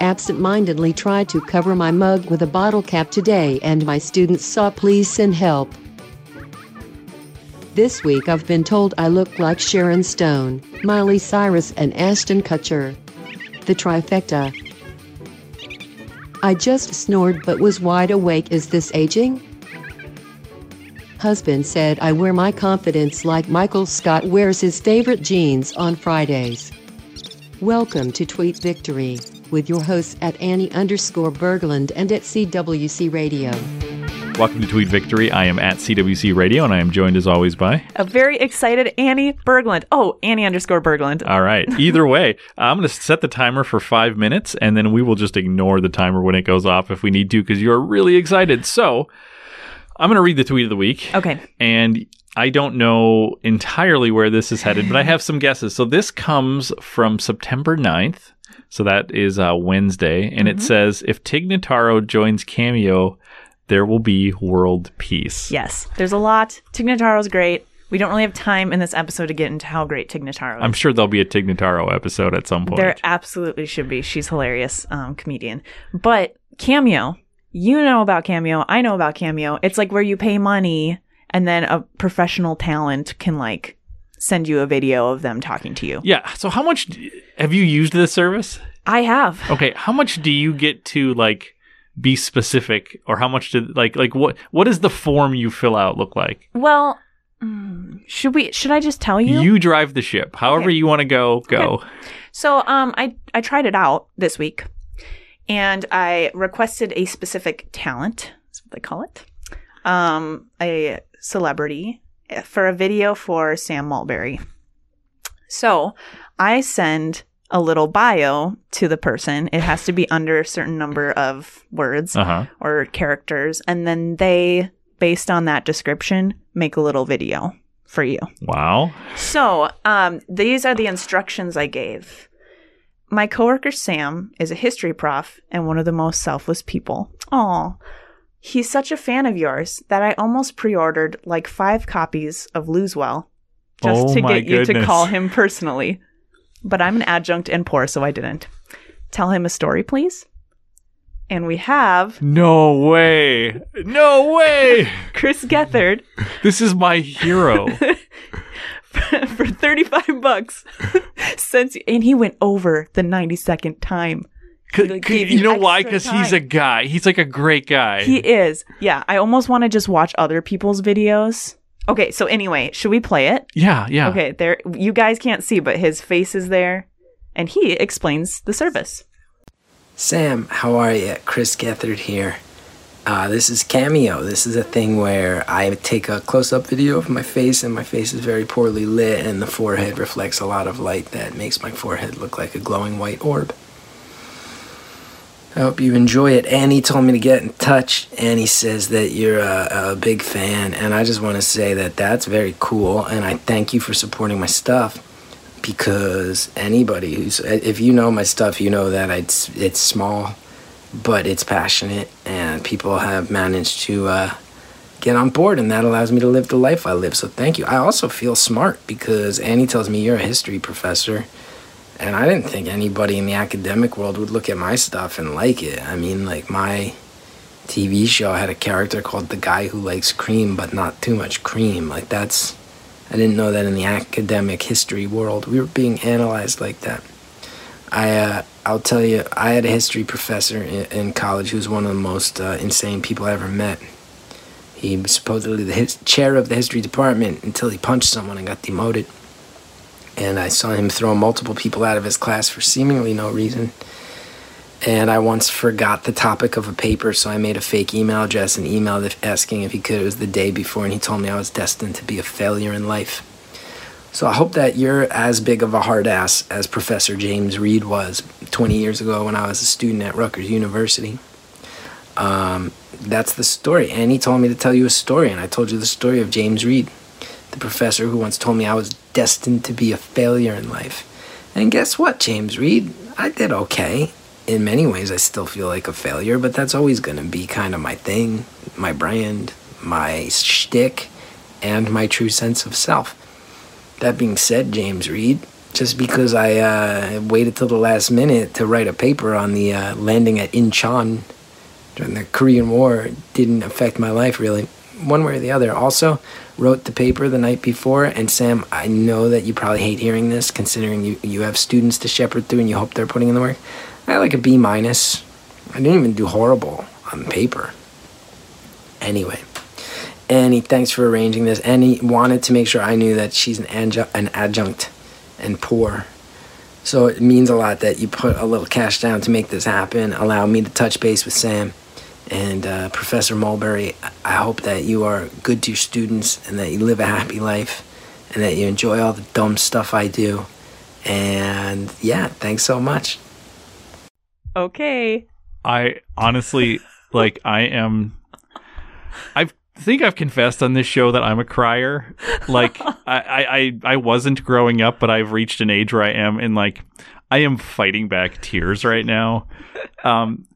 Absent-mindedly tried to cover my mug with a bottle cap today and my students saw please send help. This week I've been told I look like Sharon Stone, Miley Cyrus and Ashton Kutcher. The trifecta. I just snored but was wide awake. Is this aging? Husband said I wear my confidence like Michael Scott wears his favorite jeans on Fridays. Welcome to Tweet Victory with your hosts at Annie underscore Berglund and at CWC Radio. Welcome to Tweet Victory. I am at CWC Radio, and I am joined as always by. A very excited Annie Berglund. Oh, Annie underscore Berglund. All right. Either way, I'm going to set the timer for five minutes, and then we will just ignore the timer when it goes off if we need to, because you're really excited. So I'm going to read the tweet of the week. Okay. And I don't know entirely where this is headed, but I have some guesses. So this comes from September 9th. So that is uh, Wednesday. And it says if Tig Notaro joins Cameo, there will be world peace. Yes, there's a lot. Tig Notaro's great. We don't really have time in this episode to get into how great Tig Notaro is. I'm sure there'll be a Tig Notaro episode at some point. There absolutely should be. She's hilarious um, comedian. But Cameo, you know about Cameo. I know about Cameo. It's like where you pay money and then a professional talent can like send you a video of them talking to you. yeah. So how much d- have you used this service? I have. Okay. How much do you get to like be specific, or how much do like like what what does the form you fill out look like? Well, mm, should we? Should I just tell you? You drive the ship. However Okay. you want to go, go. So um I I tried it out this week and I requested a specific talent, that's what they call it. Um a celebrity eh, for a video for Sam Mulberry. So, I send a little bio to the person. It has to be under a certain number of words Uh huh. or characters and then they based on that description make a little video for you. Wow. So, um, these are the instructions I gave. My coworker Sam is a history prof and one of the most selfless people. Aw. He's such a fan of yours that I almost pre ordered like five copies of Lose Well just Oh to get you to call him personally. But I'm an adjunct and poor, so I didn't. Tell him a story, please. And we have No way. No way. Chris Gethard this is my hero. for 35 bucks since and he went over the 90 second time 'Cause- Like, 'cause gave you you know why? Because he's a guy. He's like a great guy. he is yeah i almost want to just watch other people's videos okay so anyway should we play it yeah, yeah. okay there you guys can't see but his face is there and he explains the service Sam, how are you? Chris Gethard here. Uh, this is Cameo. This is a thing where I take a close up video of my face, and my face is very poorly lit, and the forehead reflects a lot of light that makes my forehead look like a glowing white orb. I hope you enjoy it. Annie told me to get in touch. Annie says that you're a, a big fan, and I just want to say that that's very cool, and I thank you for supporting my stuff because anybody who's if you know my stuff you know that it's it's small but it's passionate and people have managed to uh, get on board and that allows me to live the life i live. So thank you. I also feel smart because annie tells me you're a history professor and i didn't think anybody in the academic world would look at my stuff and like it. I mean like my tv show had a character called the guy who likes cream but not too much cream. Like that's I didn't know that in the academic history world we were being analyzed like that. I uh, I'll tell you, I had a history professor in, in college who was one of the most uh, insane people I ever met. He was supposedly the his, chair of the history department until he punched someone and got demoted. And I saw him throw multiple people out of his class for seemingly no reason. And I once forgot the topic of a paper, so I made a fake email address and emailed asking if he could. It was the day before, and he told me I was destined to be a failure in life. So I hope that you're as big of a hard ass as Professor James Reed was 20 years ago when I was a student at Rutgers University. Um, that's the story. And he told me to tell you a story, and I told you the story of James Reed, the professor who once told me I was destined to be a failure in life. And guess what, James Reed? I did okay. In many ways, I still feel like a failure, but that's always going to be kind of my thing, my brand, my shtick, and my true sense of self. That being said, James Reed, just because I uh, waited till the last minute to write a paper on the uh, landing at Incheon during the Korean War didn't affect my life really, one way or the other. Also, wrote the paper the night before, and Sam, I know that you probably hate hearing this, considering you you have students to shepherd through and you hope they're putting in the work. I had like a B minus. I didn't even do horrible on paper. Anyway. And he thanks for arranging this, and he wanted to make sure I knew that she's an, adjunct, an adjunct and poor. So it means a lot that you put a little cash down to make this happen. Allow me to touch base with Sam and uh, Professor Mulberry. I hope that you are good to your students and that you live a happy life and that you enjoy all the dumb stuff I do. And yeah, thanks so much. Okay. I honestly like I am I think I've confessed on this show that I'm a crier. Like I, I, I wasn't growing up, but I've reached an age where I am and like I am fighting back tears right now. Um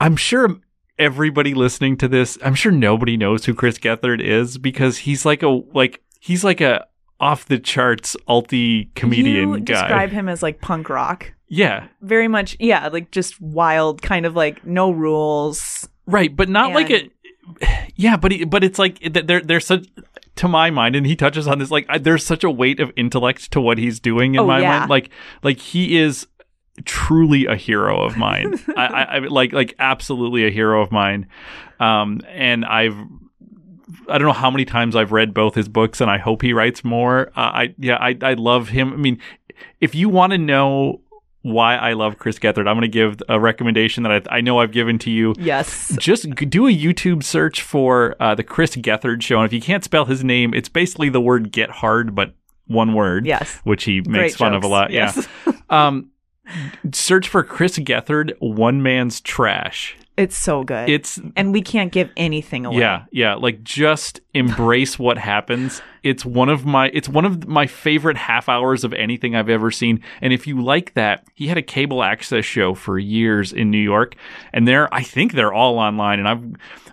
I'm sure everybody listening to this, I'm sure nobody knows who Chris Gethard is because he's like a like he's like a off the charts alti comedian you guy. describe him as like punk rock. yeah. Very much, yeah, like just wild, kind of like no rules. Right, but not like a Yeah, but he, but it's like th- there there's such to my mind and he touches on this like I, there's such a weight of intellect to what he's doing in Oh, my yeah. mind like like he is truly a hero of mine. I, I, I like like absolutely a hero of mine. Um and I've I don't know how many times I've read both his books, and I hope he writes more. Uh, I yeah, I I love him. I mean, if you want to know why I love Chris Gethard, I'm going to give a recommendation that I, I know I've given to you. Yes. Just do a YouTube search for uh, the Chris Gethard show, and if you can't spell his name, it's basically the word "get hard," but one word. Yes. which he makes Great fun of a lot. Yes. Yeah. Um, search for Chris Gethard, one man's trash. It's so good. It's and we can't give anything away. yeah, yeah. Like just embrace what happens. It's one of my it's one of my favorite half hours of anything I've ever seen. And if you like that, he had a cable access show for years in New York, and they're I think they're all online. And I've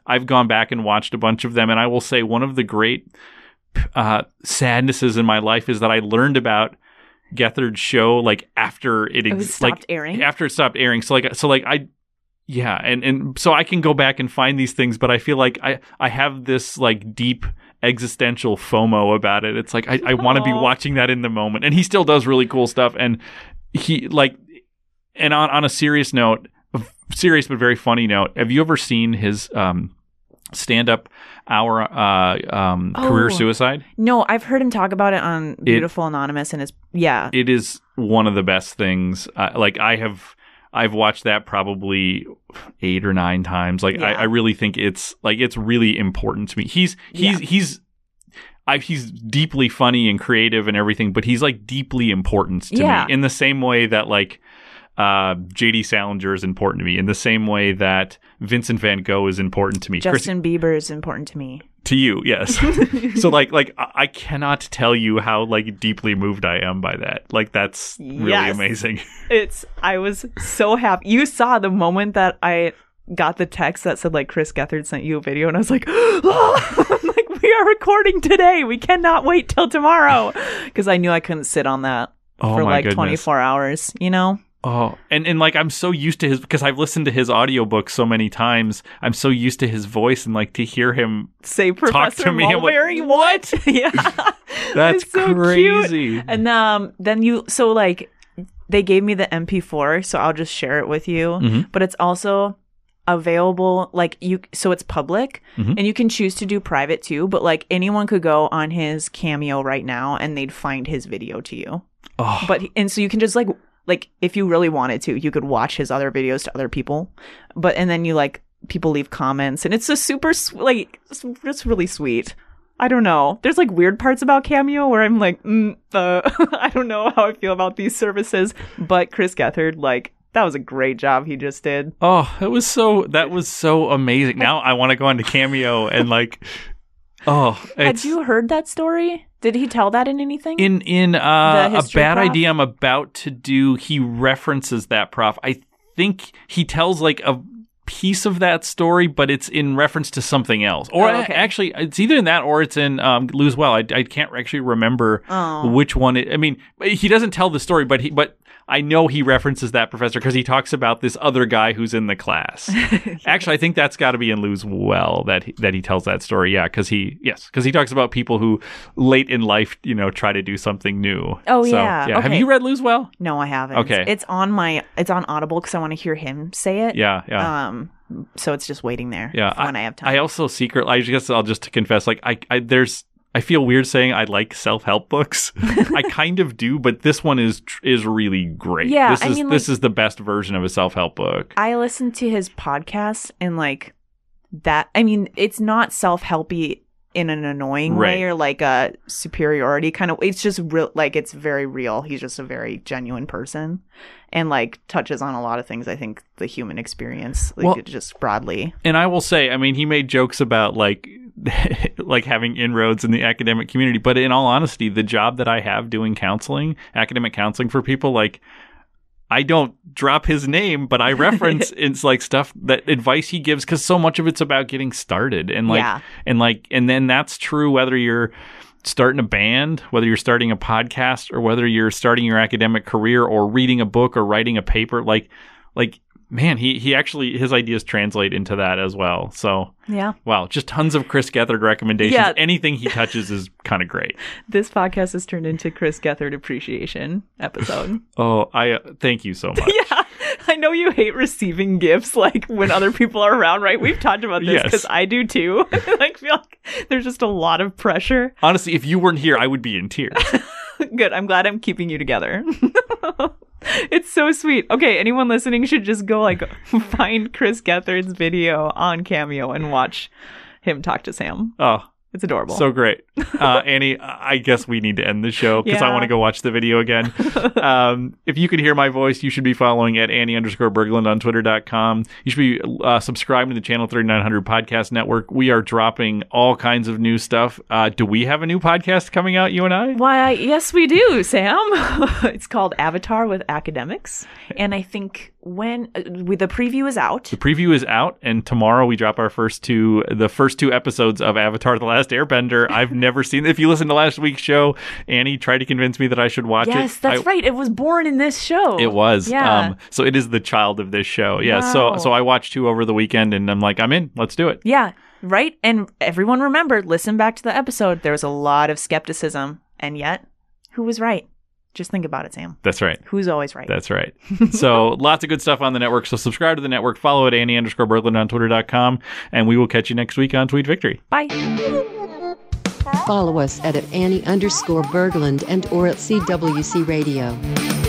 I've gone back and watched a bunch of them, and I will say one of the great uh, sadnesses in my life is that I learned about Gethard's show like after it, It ex- was stopped like airing? after it stopped airing. So like so like I yeah, and and so I can go back and find these things, but I feel like I I have this like deep existential FOMO about it. It's like I, I want to be watching that in the moment, and he still does really cool stuff. And he like, and on on a serious note, serious but very funny note, have you ever seen his um stand up our uh um career Oh. suicide? No, I've heard him talk about it on Beautiful Anonymous and it's yeah. it is one of the best things. Uh, like I have, I've watched that probably eight or nine times. Like I, I really think it's like it's really important to me. He's he's Yeah. he's. I, he's deeply funny and creative and everything, but he's like deeply important to Yeah. me in the same way that like uh, J.D. Salinger is important to me, in the same way that Vincent Van Gogh is important to me. Chris- Justin Bieber is important to me. to you, yes. so like like I I cannot tell you how like deeply moved I am by that. Like that's really Yes. amazing. It's I was so happy. You saw the moment that I got the text that said like Chris Gethard sent you a video and I was like, oh, like we are recording today. We cannot wait till tomorrow because I knew I couldn't sit on that Oh for like goodness. 24 hours, you know? Oh, and and like I'm so used to his because I've listened to his audiobook so many times. I'm so used to his voice and like to hear him. Say Professor to me, I'm like, Mulberry, what? yeah. That's so cute. crazy. And um, then you, so like, they gave me the MP4, so I'll just share it with you. Mhm. But it's also available, like you, so it's public, Mhm. and you can choose to do private too. But like anyone could go on his Cameo right now, and they'd find his video to you. Oh, But and so you can just like like if you really wanted to, you could watch his other videos to other people. But and then you like people leave comments, and it's a super sw- like it's, it's really sweet. I don't know. There's like weird parts about Cameo where I'm like, mm, uh, I don't know how I feel about these services. But Chris Gethard, like, that was a great job he just did. oh, it was so that was so amazing. Now I want to go into Cameo and like, oh, Had you heard that story? Did he tell that in anything? in in uh, a bad prof? idea I'm about to do. He references that prof. I think he tells like a piece of that story, but it's in reference to something else. Or Oh, okay. actually, it's either in that or it's in um, Lose Well. I, I can't actually remember Oh. which one. It, I mean, he doesn't tell the story, but he but. I know he references that professor because he talks about this other guy who's in the class. Actually, I think that's got to be in Lose Well that he, that he tells that story. Yeah, because he yes, because he talks about people who late in life, you know, try to do something new. Oh, So, yeah. Have Okay. you read Lose Well? No, I haven't. Okay. It's on my it's on Audible because I want to hear him say it. Yeah, yeah. Um so it's just waiting there. Yeah, for when I, have time. I also secret. I guess I'll just confess. Like, I, I there's. I feel weird saying I like self help books. I kind of do, but this one is is really great. Yeah, this I is mean, this like- is the best version of a self help book. I listened to his podcast and like that. I mean, it's not self helpy in an annoying Right. way or like a superiority kind of. It's just real. Like it's very real. He's just a very genuine person, and like touches on a lot of things. I think the human experience, like Well- just broadly. And I will say, I mean, he made jokes about like like having inroads in the academic community, but in all honesty, the job that I have doing counseling, academic counseling for people, like I don't drop his name, but I reference it's like stuff that advice he gives because so much of it's about getting started. And like Yeah. and like and then that's true whether you're starting a band, whether you're starting a podcast or whether you're starting your academic career or reading a book or writing a paper. Like like man, he he actually his ideas translate into that as well. So Yeah. wow, just tons of Chris Gethard recommendations. Yeah. Anything he touches is kind of great. This podcast has turned into Chris Gethard appreciation episode. Oh, I uh, thank you so much. yeah. I know you hate receiving gifts like when other people are around, right? We've talked about this Yes. because I do too. like feel like there's just a lot of pressure. Honestly, if you weren't here, I would be in tears. Good. I'm glad I'm keeping you together. it's so sweet. Okay, anyone listening should just go like find Chris Gethard's video on Cameo and watch him talk to Sam. Oh, It's adorable. so great. Uh, Annie, I guess we need to end the show because I want to go watch the video again. um, if you can hear my voice, you should be following at Annie underscore Berglund on twitter.com. You should be uh, subscribing to the Channel 3900 Podcast Network. We are dropping all kinds of new stuff. Uh, do we have a new podcast coming out, you and I? Why, yes, we do, Sam. it's called Avatar with Academics. And I think when uh, with the preview is out, The preview is out, and tomorrow we drop our first two, the first two episodes of Avatar: The Last Airbender. I've never seen. If you listen to last week's show, Annie tried to convince me that I should watch it. yes, that's I- right. It was born in this show. It was. Yeah. Um, so it is the child of this show. Yeah. Wow. So so I watched two over the weekend, and I'm like, I'm in. Let's do it. Yeah, right. And everyone remembered, listen back to the episode. There was a lot of skepticism. And yet, who was right? Just think about it, Sam. That's right. Who's always right? That's right. so lots of good stuff on the network. So subscribe to the network. Follow at Annie underscore Berglund on Twitter.com, and we will catch you next week on Tweet Victory. Bye. Follow us at, at Annie underscore Berglund and or at CWC Radio.